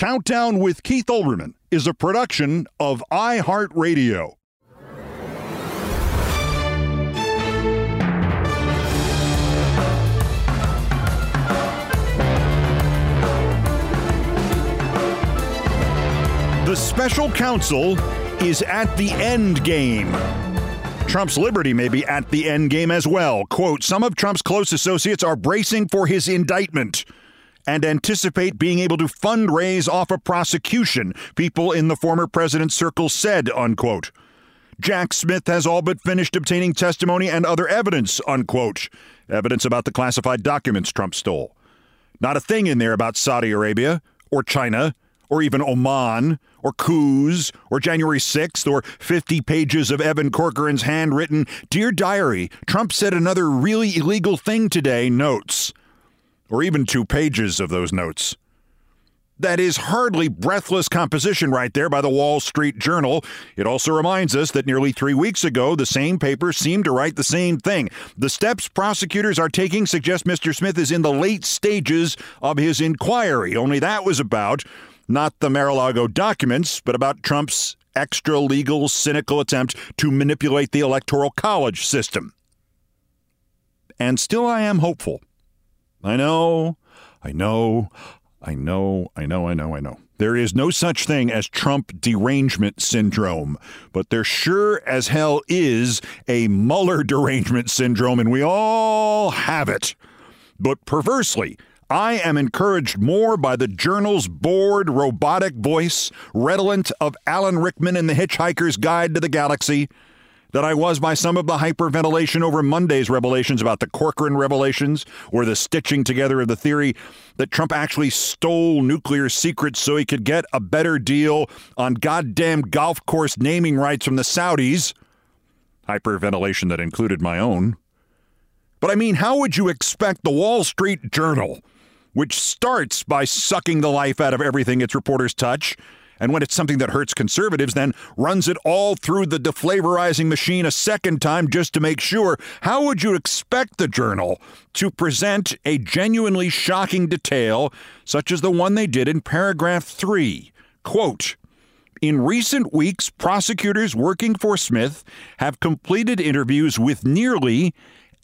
Countdown with Keith Olbermann is a production of iHeartRadio. The special counsel is at the end game. Trump's liberty may be at the end game as well. Quote Some of Trump's close associates are bracing for his indictment and anticipate being able to fundraise off a prosecution, people in the former president's circle said, unquote. Jack Smith has all but finished obtaining testimony and other evidence, unquote. Evidence about the classified documents Trump stole. Not a thing in there about Saudi Arabia or China or even Oman or coups or January 6th or 50 pages of Evan Corcoran's handwritten Dear Diary, Trump said another really illegal thing today notes or even two pages of those notes. That is hardly breathless composition right there by the Wall Street Journal. It also reminds us that nearly three weeks ago, the same paper seemed to write the same thing. The steps prosecutors are taking suggest Mr. Smith is in the late stages of his inquiry. Only that was about not the Mar a Lago documents, but about Trump's extra legal, cynical attempt to manipulate the Electoral College system. And still, I am hopeful. I know, I know, I know, I know, I know, I know. There is no such thing as Trump derangement syndrome, but there sure as hell is a Mueller derangement syndrome, and we all have it. But perversely, I am encouraged more by the journal's bored, robotic voice, redolent of Alan Rickman in The Hitchhiker's Guide to the Galaxy, that I was by some of the hyperventilation over Monday's revelations about the Corcoran revelations or the stitching together of the theory that Trump actually stole nuclear secrets so he could get a better deal on goddamn golf course naming rights from the Saudis. Hyperventilation that included my own. But I mean, how would you expect the Wall Street Journal, which starts by sucking the life out of everything its reporters touch, and when it's something that hurts conservatives, then runs it all through the deflavorizing machine a second time just to make sure. How would you expect the journal to present a genuinely shocking detail such as the one they did in paragraph three? Quote, in recent weeks, prosecutors working for Smith have completed interviews with nearly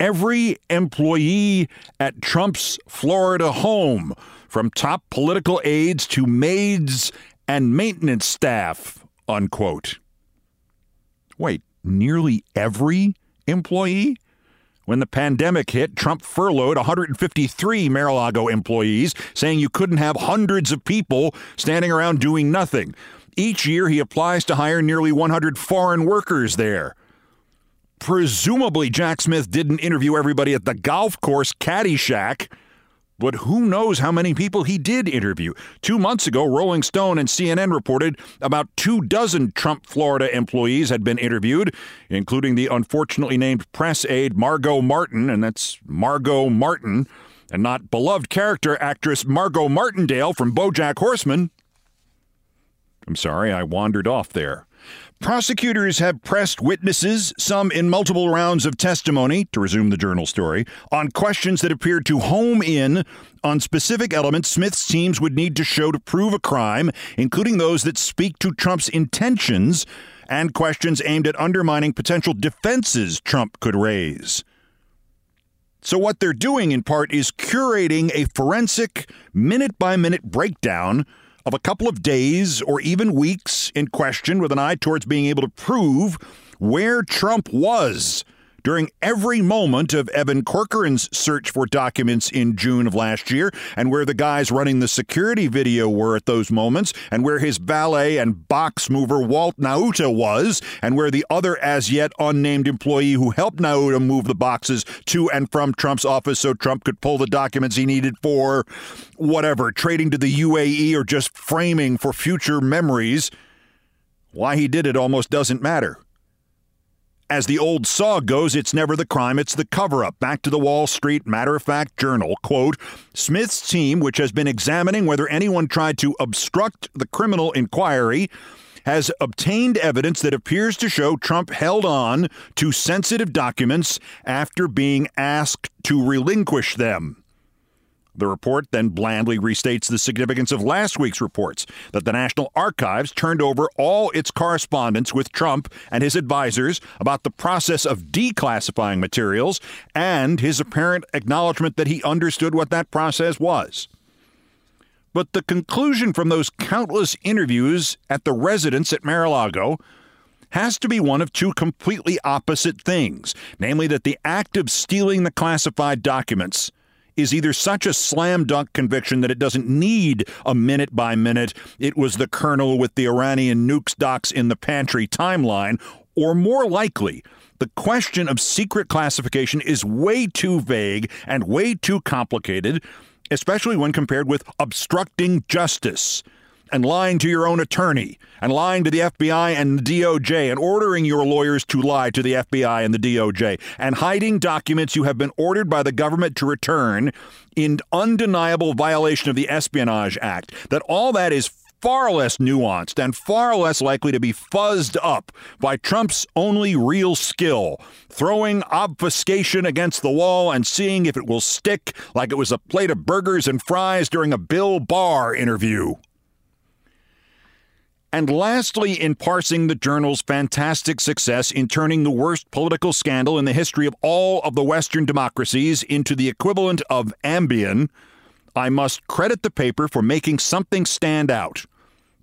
every employee at Trump's Florida home, from top political aides to maids and maintenance staff, unquote. Wait, nearly every employee? When the pandemic hit, Trump furloughed 153 Mar-a-Lago employees, saying you couldn't have hundreds of people standing around doing nothing. Each year, he applies to hire nearly 100 foreign workers there. Presumably, Jack Smith didn't interview everybody at the golf course Caddyshack. But who knows how many people he did interview? Two months ago, Rolling Stone and CNN reported about two dozen Trump Florida employees had been interviewed, including the unfortunately named press aide Margo Martin, and that's Margo Martin, and not beloved character actress Margo Martindale from Bojack Horseman. I'm sorry, I wandered off there. Prosecutors have pressed witnesses, some in multiple rounds of testimony, to resume the journal story, on questions that appeared to home in on specific elements Smith's teams would need to show to prove a crime, including those that speak to Trump's intentions and questions aimed at undermining potential defenses Trump could raise. So, what they're doing in part is curating a forensic, minute by minute breakdown of a couple of days or even weeks in question with an eye towards being able to prove where Trump was during every moment of Evan Corcoran's search for documents in June of last year, and where the guys running the security video were at those moments, and where his valet and box mover Walt Nauta was, and where the other as yet unnamed employee who helped Nauta move the boxes to and from Trump's office so Trump could pull the documents he needed for whatever, trading to the UAE or just framing for future memories. Why he did it almost doesn't matter. As the old saw goes, it's never the crime, it's the cover up. Back to the Wall Street Matter of Fact Journal. Quote Smith's team, which has been examining whether anyone tried to obstruct the criminal inquiry, has obtained evidence that appears to show Trump held on to sensitive documents after being asked to relinquish them. The report then blandly restates the significance of last week's reports that the National Archives turned over all its correspondence with Trump and his advisers about the process of declassifying materials and his apparent acknowledgement that he understood what that process was. But the conclusion from those countless interviews at the residence at Mar-a-Lago has to be one of two completely opposite things, namely that the act of stealing the classified documents is either such a slam dunk conviction that it doesn't need a minute by minute, it was the colonel with the Iranian nukes docs in the pantry timeline, or more likely, the question of secret classification is way too vague and way too complicated, especially when compared with obstructing justice and lying to your own attorney and lying to the FBI and the DOJ and ordering your lawyers to lie to the FBI and the DOJ and hiding documents you have been ordered by the government to return in undeniable violation of the Espionage Act, that all that is far less nuanced and far less likely to be fuzzed up by Trump's only real skill, throwing obfuscation against the wall and seeing if it will stick like it was a plate of burgers and fries during a Bill Barr interview. And lastly, in parsing the journal's fantastic success in turning the worst political scandal in the history of all of the Western democracies into the equivalent of Ambien, I must credit the paper for making something stand out.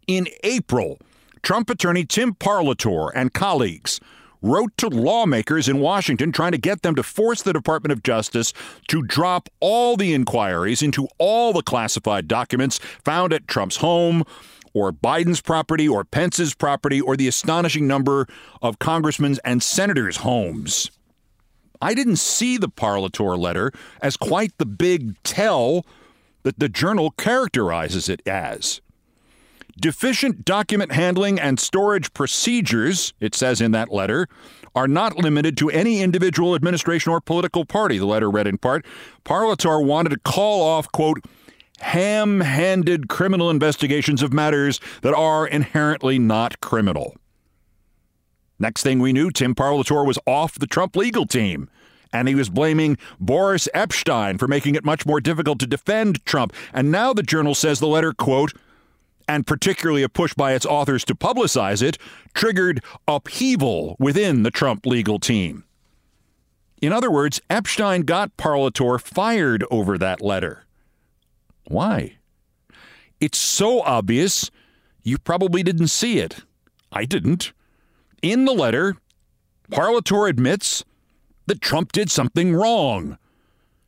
In April, Trump attorney Tim Parlatore and colleagues wrote to lawmakers in Washington trying to get them to force the Department of Justice to drop all the inquiries into all the classified documents found at Trump's home or Biden's property or Pence's property or the astonishing number of congressmen's and senators' homes. I didn't see the Parlatore letter as quite the big tell that the journal characterizes it as. Deficient document handling and storage procedures, it says in that letter, are not limited to any individual administration or political party, the letter read in part. Parlatore wanted to call off, quote, ham handed criminal investigations of matters that are inherently not criminal. Next thing we knew, Tim Parlatore was off the Trump legal team. And he was blaming Boris Epshteyn for making it much more difficult to defend Trump. And now the journal says the letter, quote, and particularly a push by its authors to publicize it, triggered upheaval within the Trump legal team. In other words, Epshteyn got Parlatore fired over that letter. Why? It's so obvious, you probably didn't see it. I didn't. In the letter, Parlatore admits that Trump did something wrong.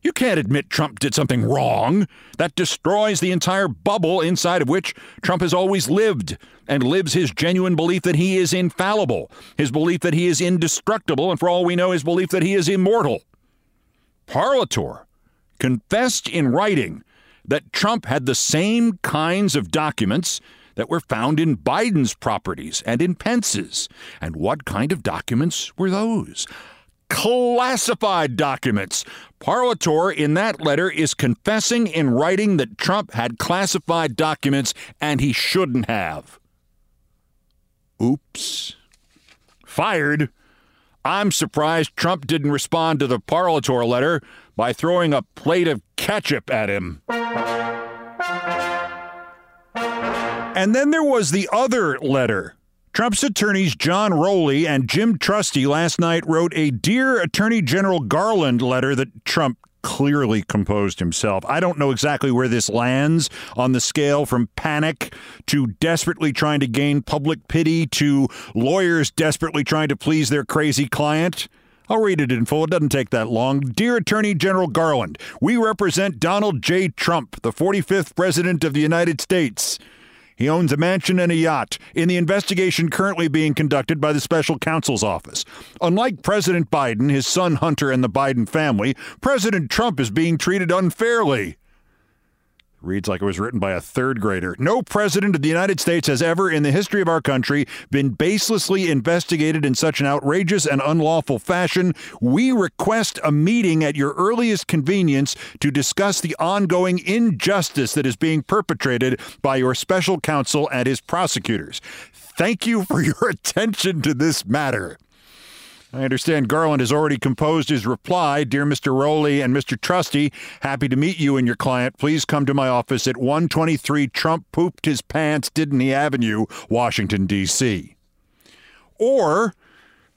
You can't admit Trump did something wrong. That destroys the entire bubble inside of which Trump has always lived and lives his genuine belief that he is infallible, his belief that he is indestructible, and for all we know, his belief that he is immortal. Parlatore confessed in writing that Trump had the same kinds of documents that were found in Biden's properties and in Pence's. And what kind of documents were those? classified documents. Parlatore in that letter is confessing in writing that Trump had classified documents and he shouldn't have. Oops. Fired. I'm surprised Trump didn't respond to the Parlatore letter by throwing a plate of ketchup at him. And then there was the other letter Trump's attorneys John Rowley and Jim Trusty last night wrote a Dear Attorney General Garland letter that Trump clearly composed himself. I don't know exactly where this lands on the scale from panic to desperately trying to gain public pity to lawyers desperately trying to please their crazy client. I'll read it in full. It doesn't take that long. Dear Attorney General Garland, we represent Donald J. Trump, the 45th President of the United States. He owns a mansion and a yacht in the investigation currently being conducted by the special counsel's office. Unlike President Biden, his son Hunter, and the Biden family, President Trump is being treated unfairly. Reads like it was written by a third grader. No president of the United States has ever, in the history of our country, been baselessly investigated in such an outrageous and unlawful fashion. We request a meeting at your earliest convenience to discuss the ongoing injustice that is being perpetrated by your special counsel and his prosecutors. Thank you for your attention to this matter. I understand Garland has already composed his reply. Dear Mr. Rowley and Mr. Trusty, happy to meet you and your client. Please come to my office at 123 Trump Pooped His Pants, Didn't He Avenue, Washington, D.C. Or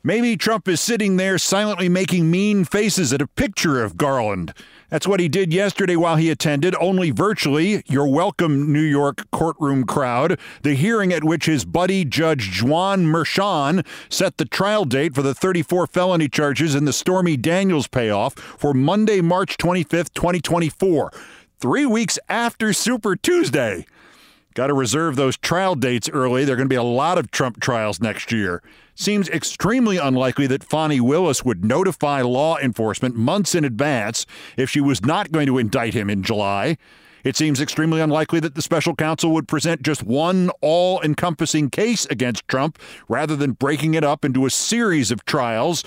maybe Trump is sitting there silently making mean faces at a picture of Garland that's what he did yesterday while he attended, only virtually, your welcome New York courtroom crowd, the hearing at which his buddy Judge Juan Merchan set the trial date for the 34 felony charges in the Stormy Daniels payoff for Monday, March 25th, 2024, three weeks after Super Tuesday. Got to reserve those trial dates early. There are going to be a lot of Trump trials next year seems extremely unlikely that Fani Willis would notify law enforcement months in advance if she was not going to indict him in July. It seems extremely unlikely that the special counsel would present just one all encompassing case against Trump rather than breaking it up into a series of trials,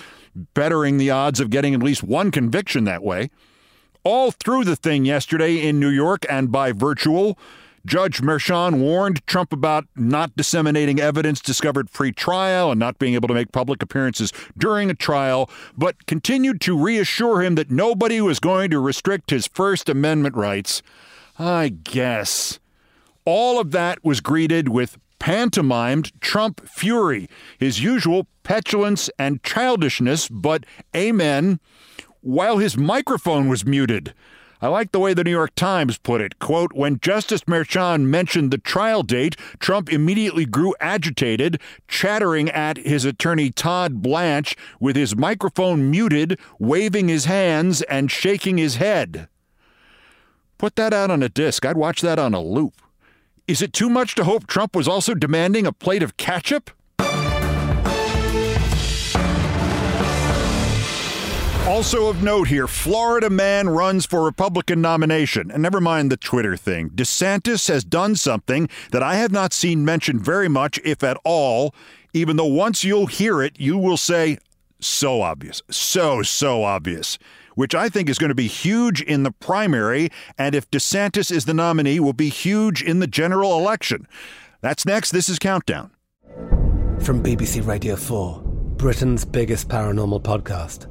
bettering the odds of getting at least one conviction that way. All through the thing yesterday in New York and by virtual, Judge Merchan warned Trump about not disseminating evidence discovered pre trial and not being able to make public appearances during a trial, but continued to reassure him that nobody was going to restrict his First Amendment rights. I guess. All of that was greeted with pantomimed Trump fury, his usual petulance and childishness, but amen, while his microphone was muted. I like the way the New York Times put it. Quote, when Justice Merchan mentioned the trial date, Trump immediately grew agitated, chattering at his attorney Todd Blanche with his microphone muted, waving his hands and shaking his head. Put that out on a disc. I'd watch that on a loop. Is it too much to hope Trump was also demanding a plate of ketchup? Also of note here, Florida man runs for Republican nomination. And never mind the Twitter thing. DeSantis has done something that I have not seen mentioned very much, if at all, even though once you'll hear it, you will say, so obvious. So, so obvious. Which I think is going to be huge in the primary, and if DeSantis is the nominee, will be huge in the general election. That's next. This is Countdown. From BBC Radio 4, Britain's biggest paranormal podcast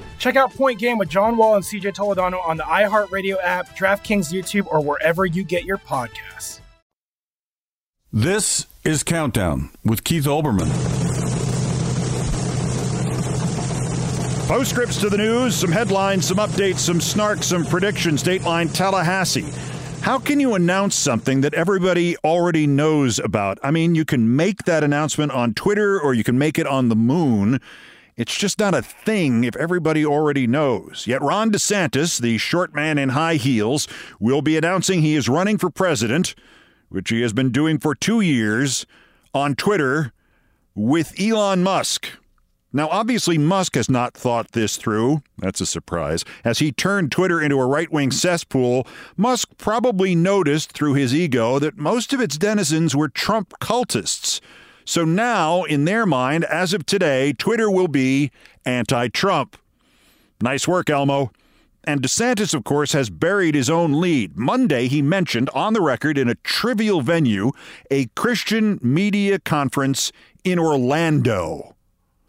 Check out Point Game with John Wall and CJ Toledano on the iHeartRadio app, DraftKings YouTube, or wherever you get your podcasts. This is Countdown with Keith Olbermann. Postscripts to the news, some headlines, some updates, some snark, some predictions. Dateline Tallahassee. How can you announce something that everybody already knows about? I mean, you can make that announcement on Twitter or you can make it on the moon. It's just not a thing if everybody already knows. Yet Ron DeSantis, the short man in high heels, will be announcing he is running for president, which he has been doing for two years, on Twitter with Elon Musk. Now, obviously, Musk has not thought this through. That's a surprise. As he turned Twitter into a right wing cesspool, Musk probably noticed through his ego that most of its denizens were Trump cultists. So now, in their mind, as of today, Twitter will be anti Trump. Nice work, Elmo. And DeSantis, of course, has buried his own lead. Monday, he mentioned on the record in a trivial venue a Christian media conference in Orlando.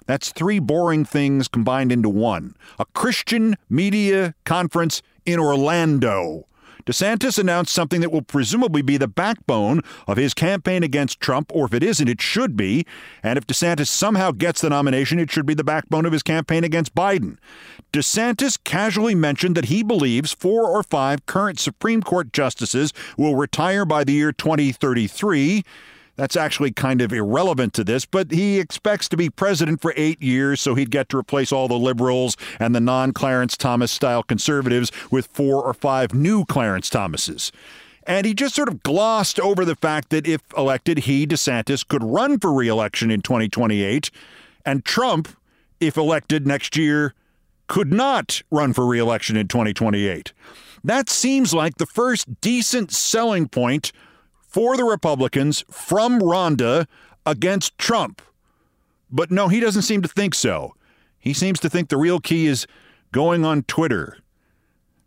That's three boring things combined into one. A Christian media conference in Orlando. DeSantis announced something that will presumably be the backbone of his campaign against Trump, or if it isn't, it should be. And if DeSantis somehow gets the nomination, it should be the backbone of his campaign against Biden. DeSantis casually mentioned that he believes four or five current Supreme Court justices will retire by the year 2033. That's actually kind of irrelevant to this, but he expects to be president for eight years, so he'd get to replace all the liberals and the non Clarence Thomas style conservatives with four or five new Clarence Thomases. And he just sort of glossed over the fact that if elected, he, DeSantis, could run for reelection in 2028, and Trump, if elected next year, could not run for reelection in 2028. That seems like the first decent selling point for the Republicans from Rhonda against Trump. But no, he doesn't seem to think so. He seems to think the real key is going on Twitter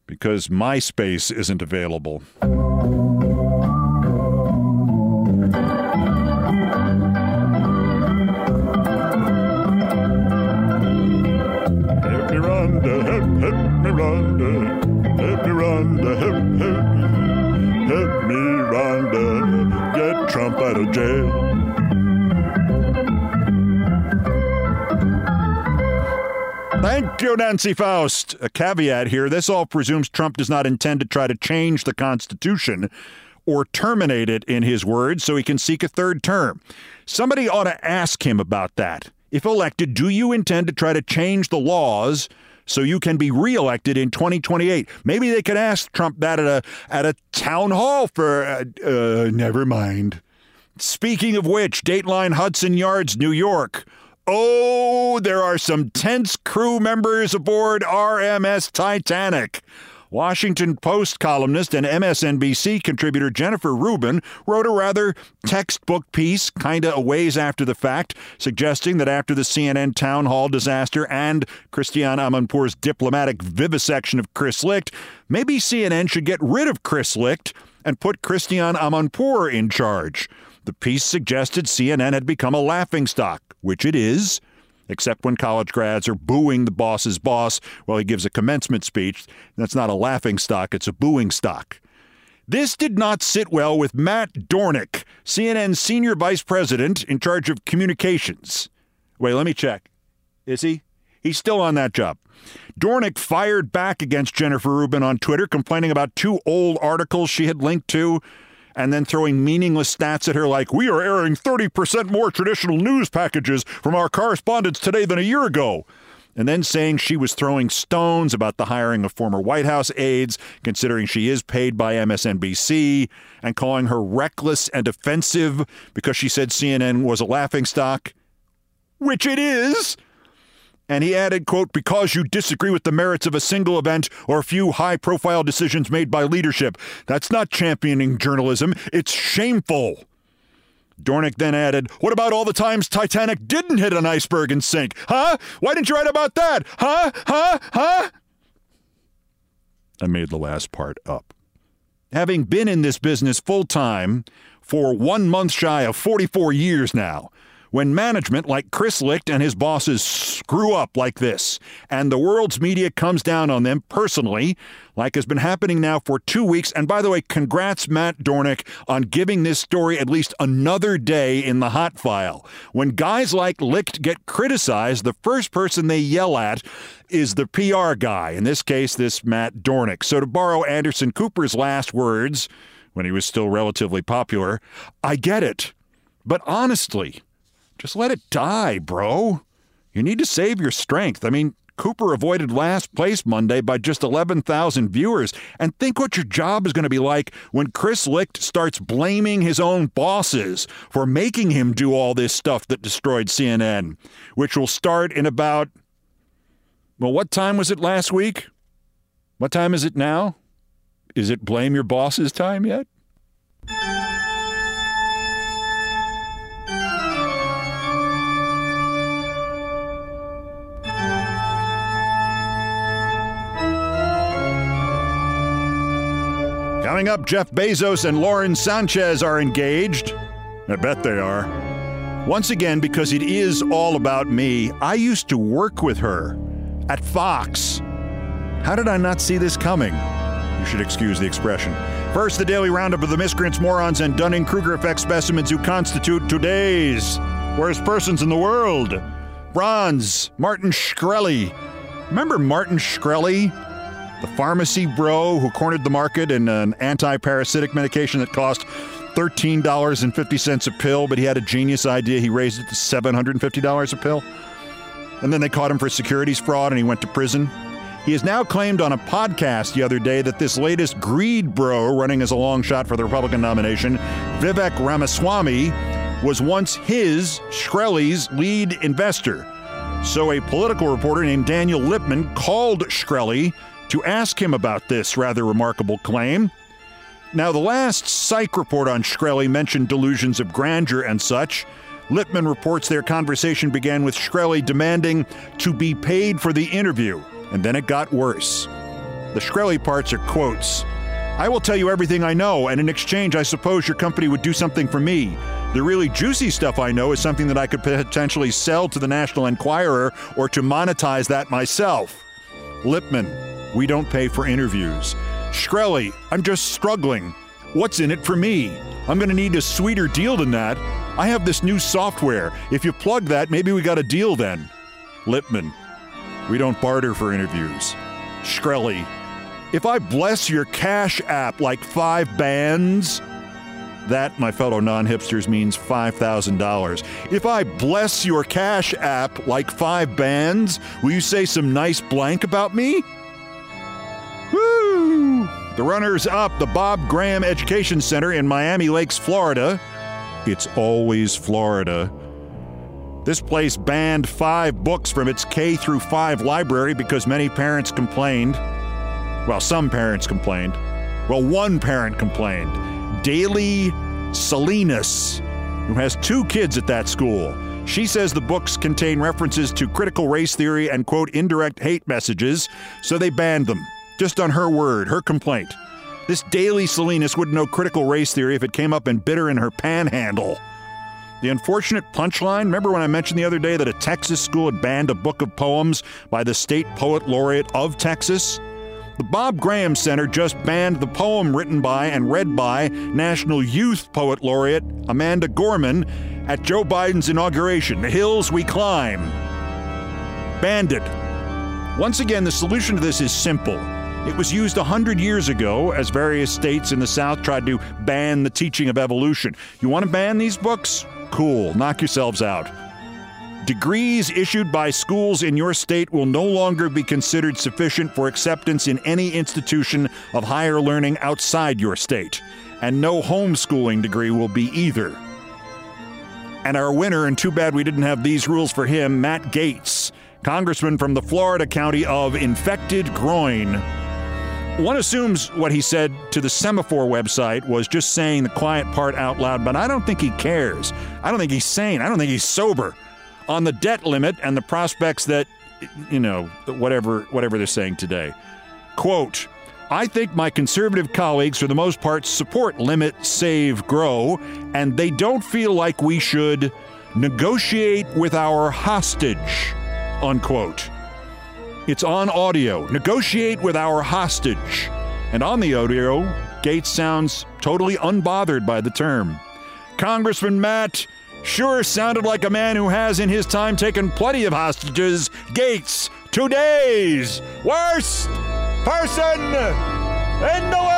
because MySpace isn't available. Help me, Rhonda, out of jail. Thank you, Nancy Faust. A caveat here this all presumes Trump does not intend to try to change the Constitution or terminate it, in his words, so he can seek a third term. Somebody ought to ask him about that. If elected, do you intend to try to change the laws so you can be reelected in 2028? Maybe they could ask Trump that at a at a town hall for. Uh, uh, never mind. Speaking of which, Dateline Hudson Yards, New York. Oh, there are some tense crew members aboard RMS Titanic. Washington Post columnist and MSNBC contributor Jennifer Rubin wrote a rather textbook piece, kinda a ways after the fact, suggesting that after the CNN town hall disaster and Christiane Amanpour's diplomatic vivisection of Chris Licht, maybe CNN should get rid of Chris Licht and put Christiane Amanpour in charge. The piece suggested CNN had become a laughingstock, which it is except when college grads are booing the boss's boss while he gives a commencement speech. That's not a laughing stock, it's a booing stock. This did not sit well with Matt Dornic, CNN's senior vice president in charge of communications. Wait, let me check. Is he? He's still on that job. Dornic fired back against Jennifer Rubin on Twitter, complaining about two old articles she had linked to and then throwing meaningless stats at her like, we are airing 30% more traditional news packages from our correspondents today than a year ago. And then saying she was throwing stones about the hiring of former White House aides, considering she is paid by MSNBC, and calling her reckless and offensive because she said CNN was a laughingstock, which it is. And he added, quote, because you disagree with the merits of a single event or a few high profile decisions made by leadership. That's not championing journalism, it's shameful. Dornic then added, What about all the times Titanic didn't hit an iceberg and sink? Huh? Why didn't you write about that? Huh? Huh? Huh? I made the last part up. Having been in this business full time for one month shy of 44 years now, when management like Chris Licht and his bosses screw up like this, and the world's media comes down on them personally, like has been happening now for two weeks. And by the way, congrats, Matt Dornic, on giving this story at least another day in the hot file. When guys like Licht get criticized, the first person they yell at is the PR guy, in this case, this Matt Dornic. So to borrow Anderson Cooper's last words, when he was still relatively popular, I get it. But honestly, just let it die, bro. You need to save your strength. I mean, Cooper avoided last place Monday by just 11,000 viewers. And think what your job is going to be like when Chris Licht starts blaming his own bosses for making him do all this stuff that destroyed CNN, which will start in about, well, what time was it last week? What time is it now? Is it blame your boss's time yet? Coming up, Jeff Bezos and Lauren Sanchez are engaged. I bet they are. Once again, because it is all about me, I used to work with her at Fox. How did I not see this coming? You should excuse the expression. First, the daily roundup of the miscreants, morons, and Dunning Kruger effect specimens who constitute today's worst persons in the world. Bronze, Martin Shkreli. Remember Martin Shkreli? The pharmacy bro who cornered the market in an anti parasitic medication that cost $13.50 a pill, but he had a genius idea. He raised it to $750 a pill. And then they caught him for securities fraud and he went to prison. He has now claimed on a podcast the other day that this latest greed bro running as a long shot for the Republican nomination, Vivek Ramaswamy, was once his, Shkreli's, lead investor. So a political reporter named Daniel Lippman called Shkreli to ask him about this rather remarkable claim. Now, the last psych report on Shkreli mentioned delusions of grandeur and such. Lippman reports their conversation began with Shkreli demanding to be paid for the interview, and then it got worse. The Shkreli parts are quotes. I will tell you everything I know, and in exchange, I suppose your company would do something for me. The really juicy stuff I know is something that I could potentially sell to the National Enquirer or to monetize that myself. Lippman, we don't pay for interviews. Shkreli, I'm just struggling. What's in it for me? I'm going to need a sweeter deal than that. I have this new software. If you plug that, maybe we got a deal then. Lippman, we don't barter for interviews. Shkreli, if I bless your cash app like five bands, that, my fellow non hipsters, means $5,000. If I bless your cash app like five bands, will you say some nice blank about me? Woo! The runners up, the Bob Graham Education Center in Miami Lakes, Florida. It's always Florida. This place banned five books from its K through 5 library because many parents complained. Well, some parents complained. Well, one parent complained. Daly Salinas, who has two kids at that school. She says the books contain references to critical race theory and, quote, indirect hate messages, so they banned them. Just on her word, her complaint. This Daly Salinas wouldn't know critical race theory if it came up in bitter in her panhandle. The unfortunate punchline remember when I mentioned the other day that a Texas school had banned a book of poems by the state poet laureate of Texas? The Bob Graham Center just banned the poem written by and read by National Youth Poet Laureate Amanda Gorman at Joe Biden's inauguration The Hills We Climb. Banned it. Once again, the solution to this is simple. It was used 100 years ago as various states in the South tried to ban the teaching of evolution. You want to ban these books? Cool, knock yourselves out. Degrees issued by schools in your state will no longer be considered sufficient for acceptance in any institution of higher learning outside your state, and no homeschooling degree will be either. And our winner, and too bad we didn't have these rules for him, Matt Gaetz, congressman from the Florida county of Infected Groin. One assumes what he said to the Semafor website was just saying the quiet part out loud, but I don't think he cares. I don't think he's sane. I don't think he's sober on the debt limit and the prospects that, you know, whatever whatever they're saying today. Quote. I think my conservative colleagues, for the most part, support limit, save, grow, and they don't feel like we should negotiate with our hostage. Unquote. It's on audio. Negotiate with our hostage. And on the audio, Gaetz sounds totally unbothered by the term. Congressman Matt sure sounded like a man who has in his time taken plenty of hostages. Gaetz, two days. Worst person in the world!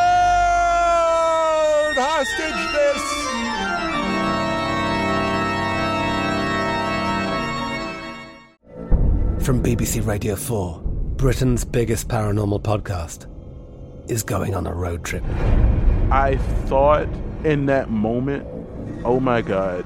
Hostage this! From BBC Radio 4, Britain's biggest paranormal podcast is going on a road trip. I thought in that moment, oh my God,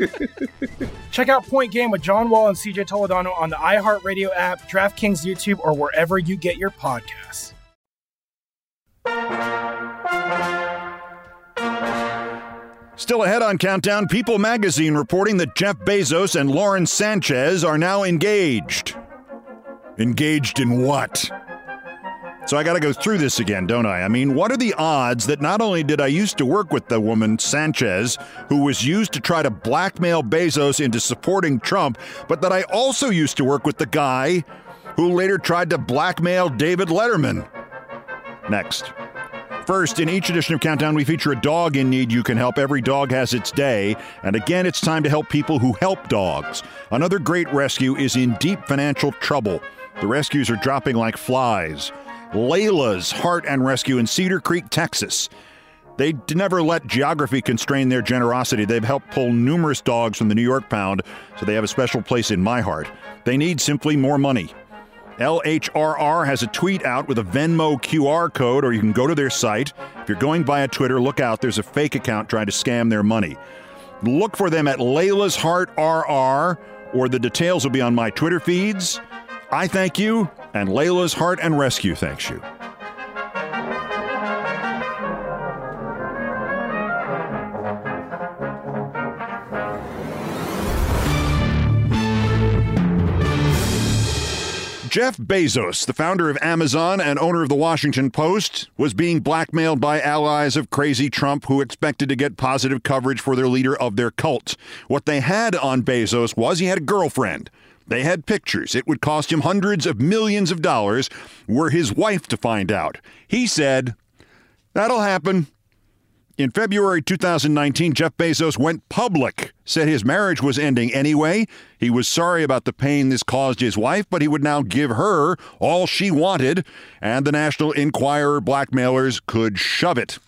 Check out Point Game with John Wall and CJ Toledano on the iHeartRadio app, DraftKings YouTube, or wherever you get your podcasts. Still ahead on Countdown, People magazine reporting that Jeff Bezos and Lauren Sanchez are now engaged. Engaged in what? So I got to go through this again, don't I? I mean, what are the odds that not only did I used to work with the woman Sanchez, who was used to try to blackmail Bezos into supporting Trump, but that I also used to work with the guy who later tried to blackmail David Letterman? Next. First, in each edition of Countdown, we feature a dog in need you can help. Every dog has its day. And again, it's time to help people who help dogs. Another great rescue is in deep financial trouble. The rescues are dropping like flies. Layla's Heart and Rescue in Cedar Creek, Texas. They never let geography constrain their generosity. They've helped pull numerous dogs from the New York Pound, so they have a special place in my heart. They need simply more money. LHRR has a tweet out with a Venmo QR code, or you can go to their site. If you're going via Twitter, look out. There's a fake account trying to scam their money. Look for them at Layla's Heart RR, or the details will be on my Twitter feeds. I thank you, and Layla's Heart and Rescue thanks you. Jeff Bezos, the founder of Amazon and owner of the Washington Post, was being blackmailed by allies of crazy Trump who expected to get positive coverage for their leader of their cult. What they had on Bezos was he had a girlfriend. They had pictures. It would cost him hundreds of millions of dollars were his wife to find out. He said, That'll happen. In February 2019, Jeff Bezos went public, said his marriage was ending anyway. He was sorry about the pain this caused his wife, but he would now give her all she wanted, and the National Enquirer blackmailers could shove it.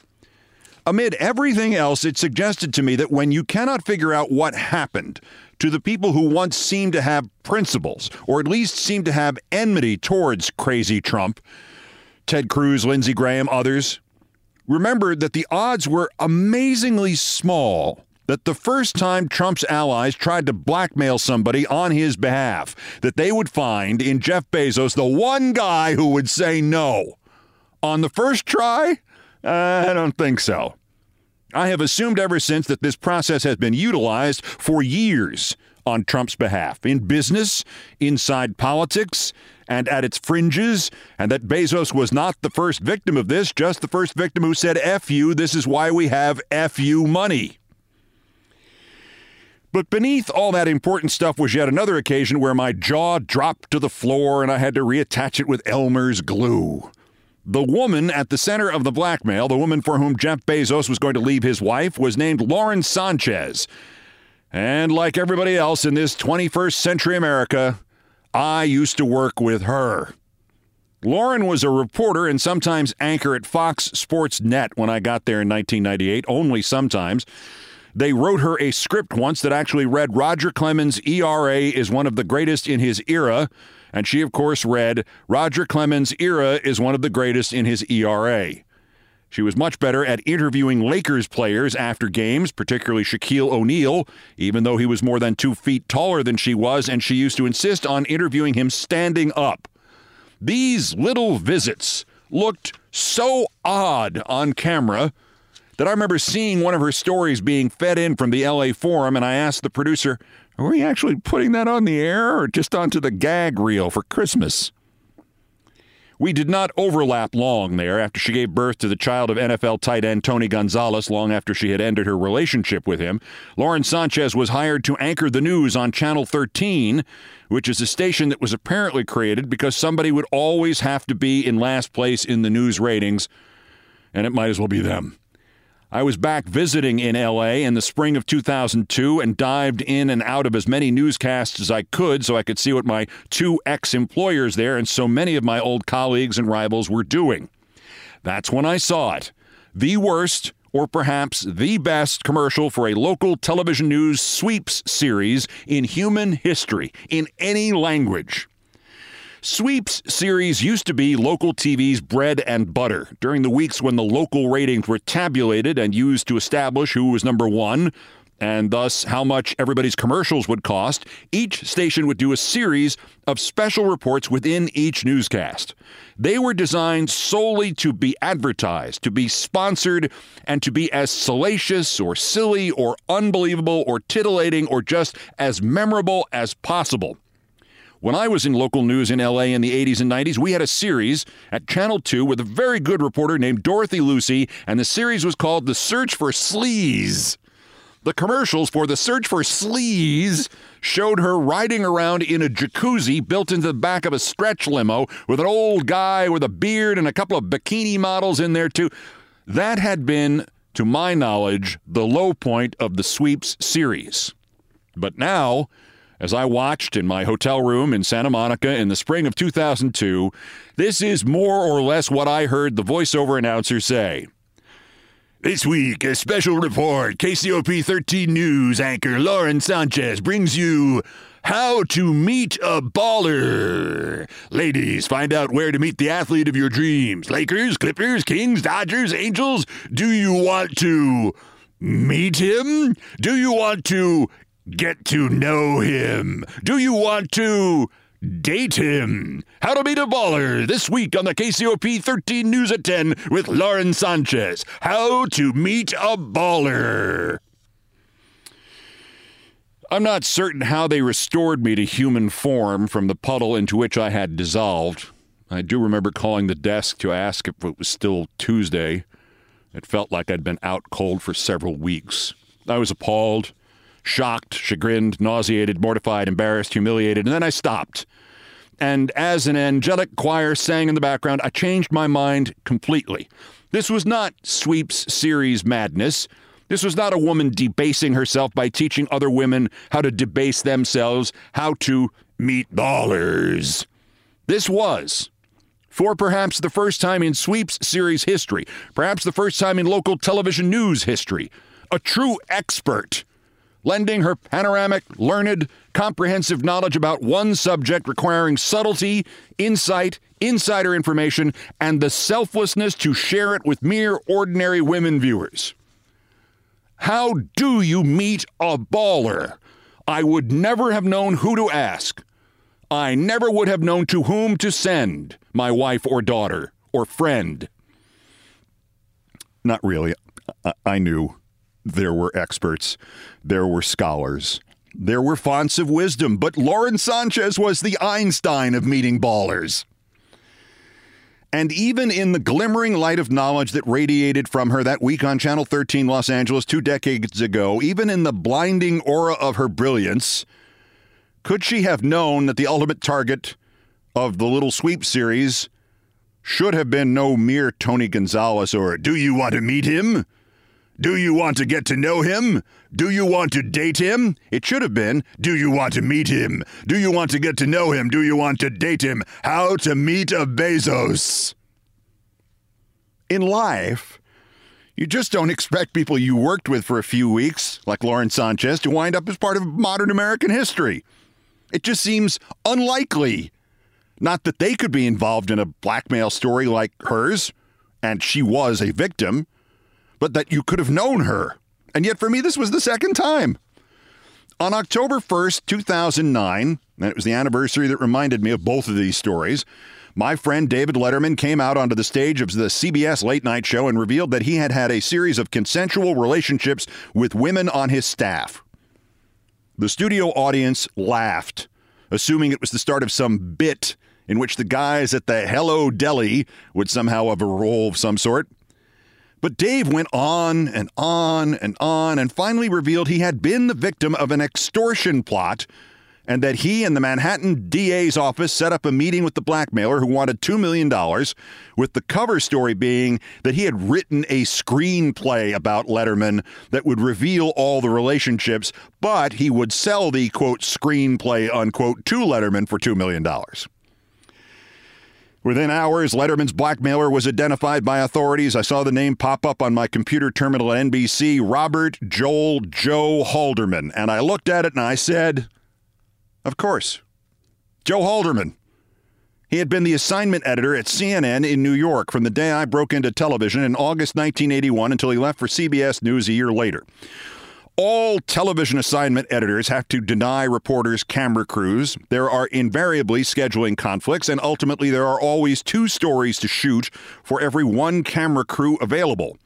Amid everything else, it suggested to me that when you cannot figure out what happened to the people who once seemed to have principles, or at least seemed to have enmity towards crazy Trump, Ted Cruz, Lindsey Graham, others, remember that the odds were amazingly small that the first time Trump's allies tried to blackmail somebody on his behalf, that they would find in Jeff Bezos the one guy who would say no. On the first try, Uh, I don't think so. I have assumed ever since that this process has been utilized for years on Trump's behalf in business, inside politics, and at its fringes, and that Bezos was not the first victim of this, just the first victim who said, F you, this is why we have F you money. But beneath all that important stuff was yet another occasion where my jaw dropped to the floor and I had to reattach it with Elmer's glue. The woman at the center of the blackmail, the woman for whom Jeff Bezos was going to leave his wife, was named Lauren Sanchez. And like everybody else in this 21st century America, I used to work with her. Lauren was a reporter and sometimes anchor at Fox Sports Net when I got there in 1998, only sometimes. They wrote her a script once that actually read Roger Clemens' ERA is one of the greatest in his era. And she, of course, read Roger Clemens' era is one of the greatest in his ERA. She was much better at interviewing Lakers players after games, particularly Shaquille O'Neal, even though he was more than two feet taller than she was, and she used to insist on interviewing him standing up. These little visits looked so odd on camera that I remember seeing one of her stories being fed in from the LA Forum, and I asked the producer, Are we actually putting that on the air or just onto the gag reel for Christmas? We did not overlap long there after she gave birth to the child of NFL tight end Tony Gonzalez long after she had ended her relationship with him. Lauren Sanchez was hired to anchor the news on Channel 13, which is a station that was apparently created because somebody would always have to be in last place in the news ratings, and it might as well be them. I was back visiting in LA in the spring of 2002 and dived in and out of as many newscasts as I could so I could see what my two ex employers there and so many of my old colleagues and rivals were doing. That's when I saw it. The worst, or perhaps the best commercial for a local television news sweeps series in human history, in any language. Sweeps series used to be local TV's bread and butter. During the weeks when the local ratings were tabulated and used to establish who was number one, and thus how much everybody's commercials would cost, each station would do a series of special reports within each newscast. They were designed solely to be advertised, to be sponsored, and to be as salacious or silly or unbelievable or titillating or just as memorable as possible. When I was in local news in LA in the 80s and 90s, we had a series at Channel 2 with a very good reporter named Dorothy Lucey, and the series was called The Search for Sleaze. The commercials for The Search for Sleaze showed her riding around in a jacuzzi built into the back of a stretch limo with an old guy with a beard and a couple of bikini models in there, too. That had been, to my knowledge, the low point of the Sweeps series. But now, as I watched in my hotel room in Santa Monica in the spring of 2002, this is more or less what I heard the voiceover announcer say. This week, a special report. KCOP 13 News anchor Lauren Sanchez brings you how to meet a baller. Ladies, find out where to meet the athlete of your dreams. Lakers, Clippers, Kings, Dodgers, Angels. Do you want to meet him? Do you want to get to know him? Do you want to date him? How to meet a baller this week on the KCOP 13 News at 10 with Lauren Sanchez. How to meet a baller. I'm not certain how they restored me to human form from the puddle into which I had dissolved. I do remember calling the desk to ask if it was still Tuesday. It felt like I'd been out cold for several weeks. I was appalled, shocked, chagrined, nauseated, mortified, embarrassed, humiliated, and then I stopped. And as an angelic choir sang in the background, I changed my mind completely. This was not Sweeps series madness. This was not a woman debasing herself by teaching other women how to debase themselves, how to meet ballers. This was, for perhaps the first time in Sweeps series history, perhaps the first time in local television news history, a true expert, lending her panoramic, learned, comprehensive knowledge about one subject requiring subtlety, insight, insider information, and the selflessness to share it with mere ordinary women viewers. How do you meet a baller? I would never have known who to ask. I never would have known to whom to send my wife or daughter or friend. Not really. I, I knew there were experts, there were scholars, there were fonts of wisdom, but Lauren Sanchez was the Einstein of meeting ballers. And even in the glimmering light of knowledge that radiated from her that week on Channel 13 Los Angeles two decades ago, even in the blinding aura of her brilliance, could she have known that the ultimate target of the Little Sweep series should have been no mere Tony Gonzalez or do you want to meet him? Do you want to get to know him? Do you want to date him? It should have been, do you want to meet him? Do you want to get to know him? Do you want to date him? How to meet a Bezos. In life, you just don't expect people you worked with for a few weeks, like Lauren Sanchez, to wind up as part of modern American history. It just seems unlikely. Not that they could be involved in a blackmail story like hers, and she was a victim but that you could have known her. And yet, for me, this was the second time. On October 1st, 2009, and it was the anniversary that reminded me of both of these stories, my friend David Letterman came out onto the stage of the CBS late night show and revealed that he had had a series of consensual relationships with women on his staff. The studio audience laughed, assuming it was the start of some bit in which the guys at the Hello Deli would somehow have a role of some sort. But Dave went on and on and on and finally revealed he had been the victim of an extortion plot and that he and the Manhattan DA's office set up a meeting with the blackmailer who wanted $2 million, with the cover story being that he had written a screenplay about Letterman that would reveal all the relationships, but he would sell the quote screenplay unquote to Letterman for $2 million. Within hours, Letterman's blackmailer was identified by authorities. I saw the name pop up on my computer terminal at NBC Robert Joel Joe Halderman. And I looked at it and I said, Of course, Joe Halderman. He had been the assignment editor at CNN in New York from the day I broke into television in August 1981 until he left for CBS News a year later. All television assignment editors have to deny reporters camera crews. There are invariably scheduling conflicts, and ultimately, there are always two stories to shoot for every one camera crew available.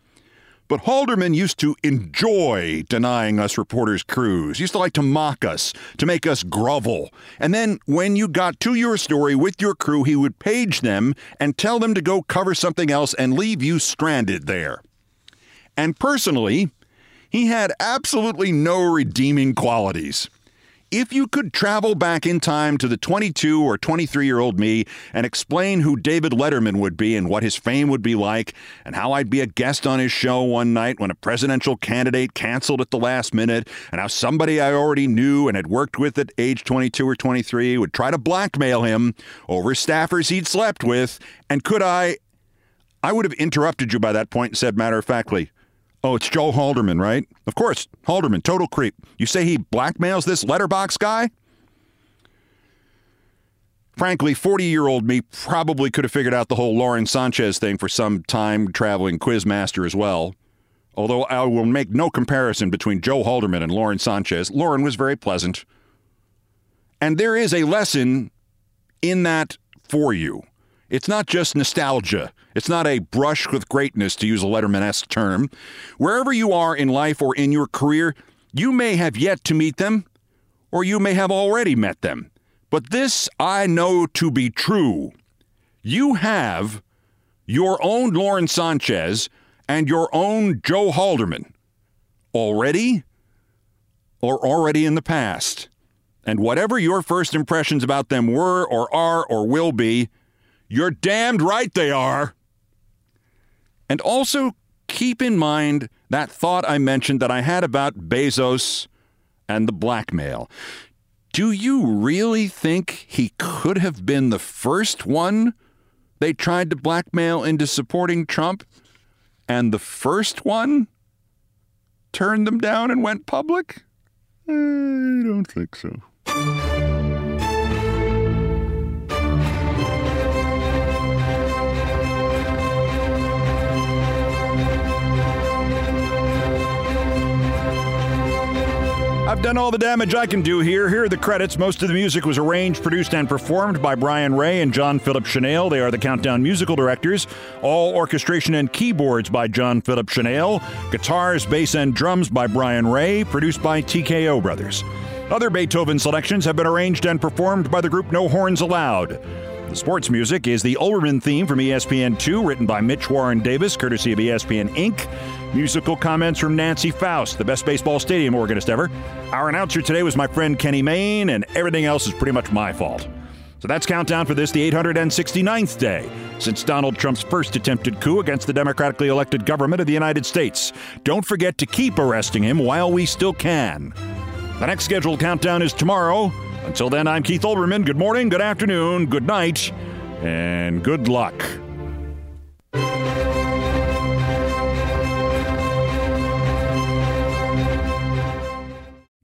But Halderman used to enjoy denying us reporters crews, used to like to mock us, to make us grovel. And then when you got to your story with your crew, he would page them and tell them to go cover something else and leave you stranded there. And personally, he had absolutely no redeeming qualities. If you could travel back in time to the 22 or 23 year old me and explain who David Letterman would be and what his fame would be like, and how I'd be a guest on his show one night when a presidential candidate canceled at the last minute, and how somebody I already knew and had worked with at age 22 or 23 would try to blackmail him over staffers he'd slept with, and could I? I would have interrupted you by that point and said matter of factly, Oh, it's Joe Halderman, right? Of course, Halderman, total creep. You say he blackmails this letterbox guy? Frankly, 40 year old me probably could have figured out the whole Lauren Sanchez thing for some time traveling quizmaster as well. Although I will make no comparison between Joe Halderman and Lauren Sanchez. Lauren was very pleasant. And there is a lesson in that for you. It's not just nostalgia. It's not a brush with greatness, to use a Letterman esque term. Wherever you are in life or in your career, you may have yet to meet them, or you may have already met them. But this I know to be true. You have your own Lauren Sanchez and your own Joe Halderman already or already in the past. And whatever your first impressions about them were or are or will be, you're damned right they are. And also keep in mind that thought I mentioned that I had about Bezos and the blackmail. Do you really think he could have been the first one they tried to blackmail into supporting Trump? And the first one turned them down and went public? I don't think so. I've done all the damage I can do here. Here are the credits. Most of the music was arranged, produced, and performed by Brian Ray and John Philip Shenale. They are the Countdown musical directors. All orchestration and keyboards by John Philip Shenale. Guitars, bass, and drums by Brian Ray. Produced by TKO Brothers. Other Beethoven selections have been arranged and performed by the group No Horns Allowed. Sports music is the Olbermann theme from ESPN2, written by Mitch Warren Davis, courtesy of ESPN Inc. Musical comments from Nancy Faust, the best baseball stadium organist ever. Our announcer today was my friend Kenny Mayne, and everything else is pretty much my fault. So that's countdown for this, the 869th day since Donald Trump's first attempted coup against the democratically elected government of the United States. Don't forget to keep arresting him while we still can. The next scheduled countdown is tomorrow. Until then, I'm Keith Olbermann. Good morning, good afternoon, good night, and good luck.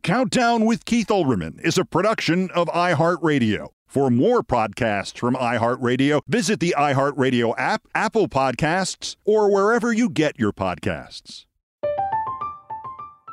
Countdown with Keith Olbermann is a production of iHeartRadio. For more podcasts from iHeartRadio, visit the iHeartRadio app, Apple Podcasts, or wherever you get your podcasts.